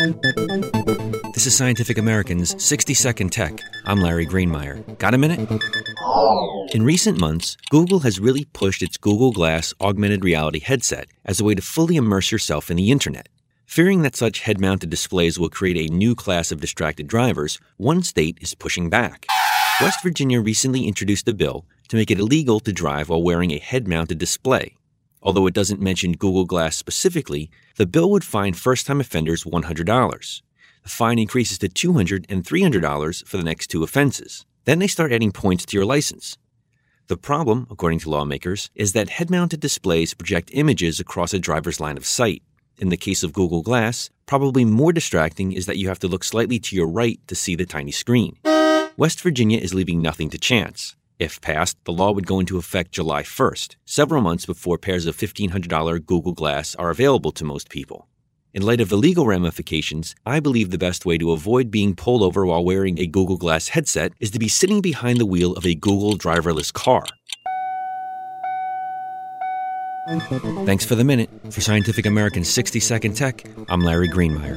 This is Scientific American's 60 Second Tech. I'm Larry Greenemeier. Got a minute? In recent months, Google has really pushed its Google Glass augmented reality headset as a way to fully immerse yourself in the internet. Fearing that such head mounted displays will create a new class of distracted drivers, one state is pushing back. West Virginia recently introduced a bill to make it illegal to drive while wearing a head mounted display. Although it doesn't mention Google Glass specifically, the bill would fine first time offenders $100. The fine increases to $200 and $300 for the next two offenses. Then they start adding points to your license. The problem, according to lawmakers, is that head mounted displays project images across a driver's line of sight. In the case of Google Glass, probably more distracting is that you have to look slightly to your right to see the tiny screen. West Virginia is leaving nothing to chance. If passed, the law would go into effect July 1st, several months before pairs of $1,500 Google Glass are available to most people. In light of the legal ramifications, I believe the best way to avoid being pulled over while wearing a Google Glass headset is to be sitting behind the wheel of a Google driverless car. Thanks for the minute. For Scientific American's 60 Second Tech, I'm Larry Greenemeier.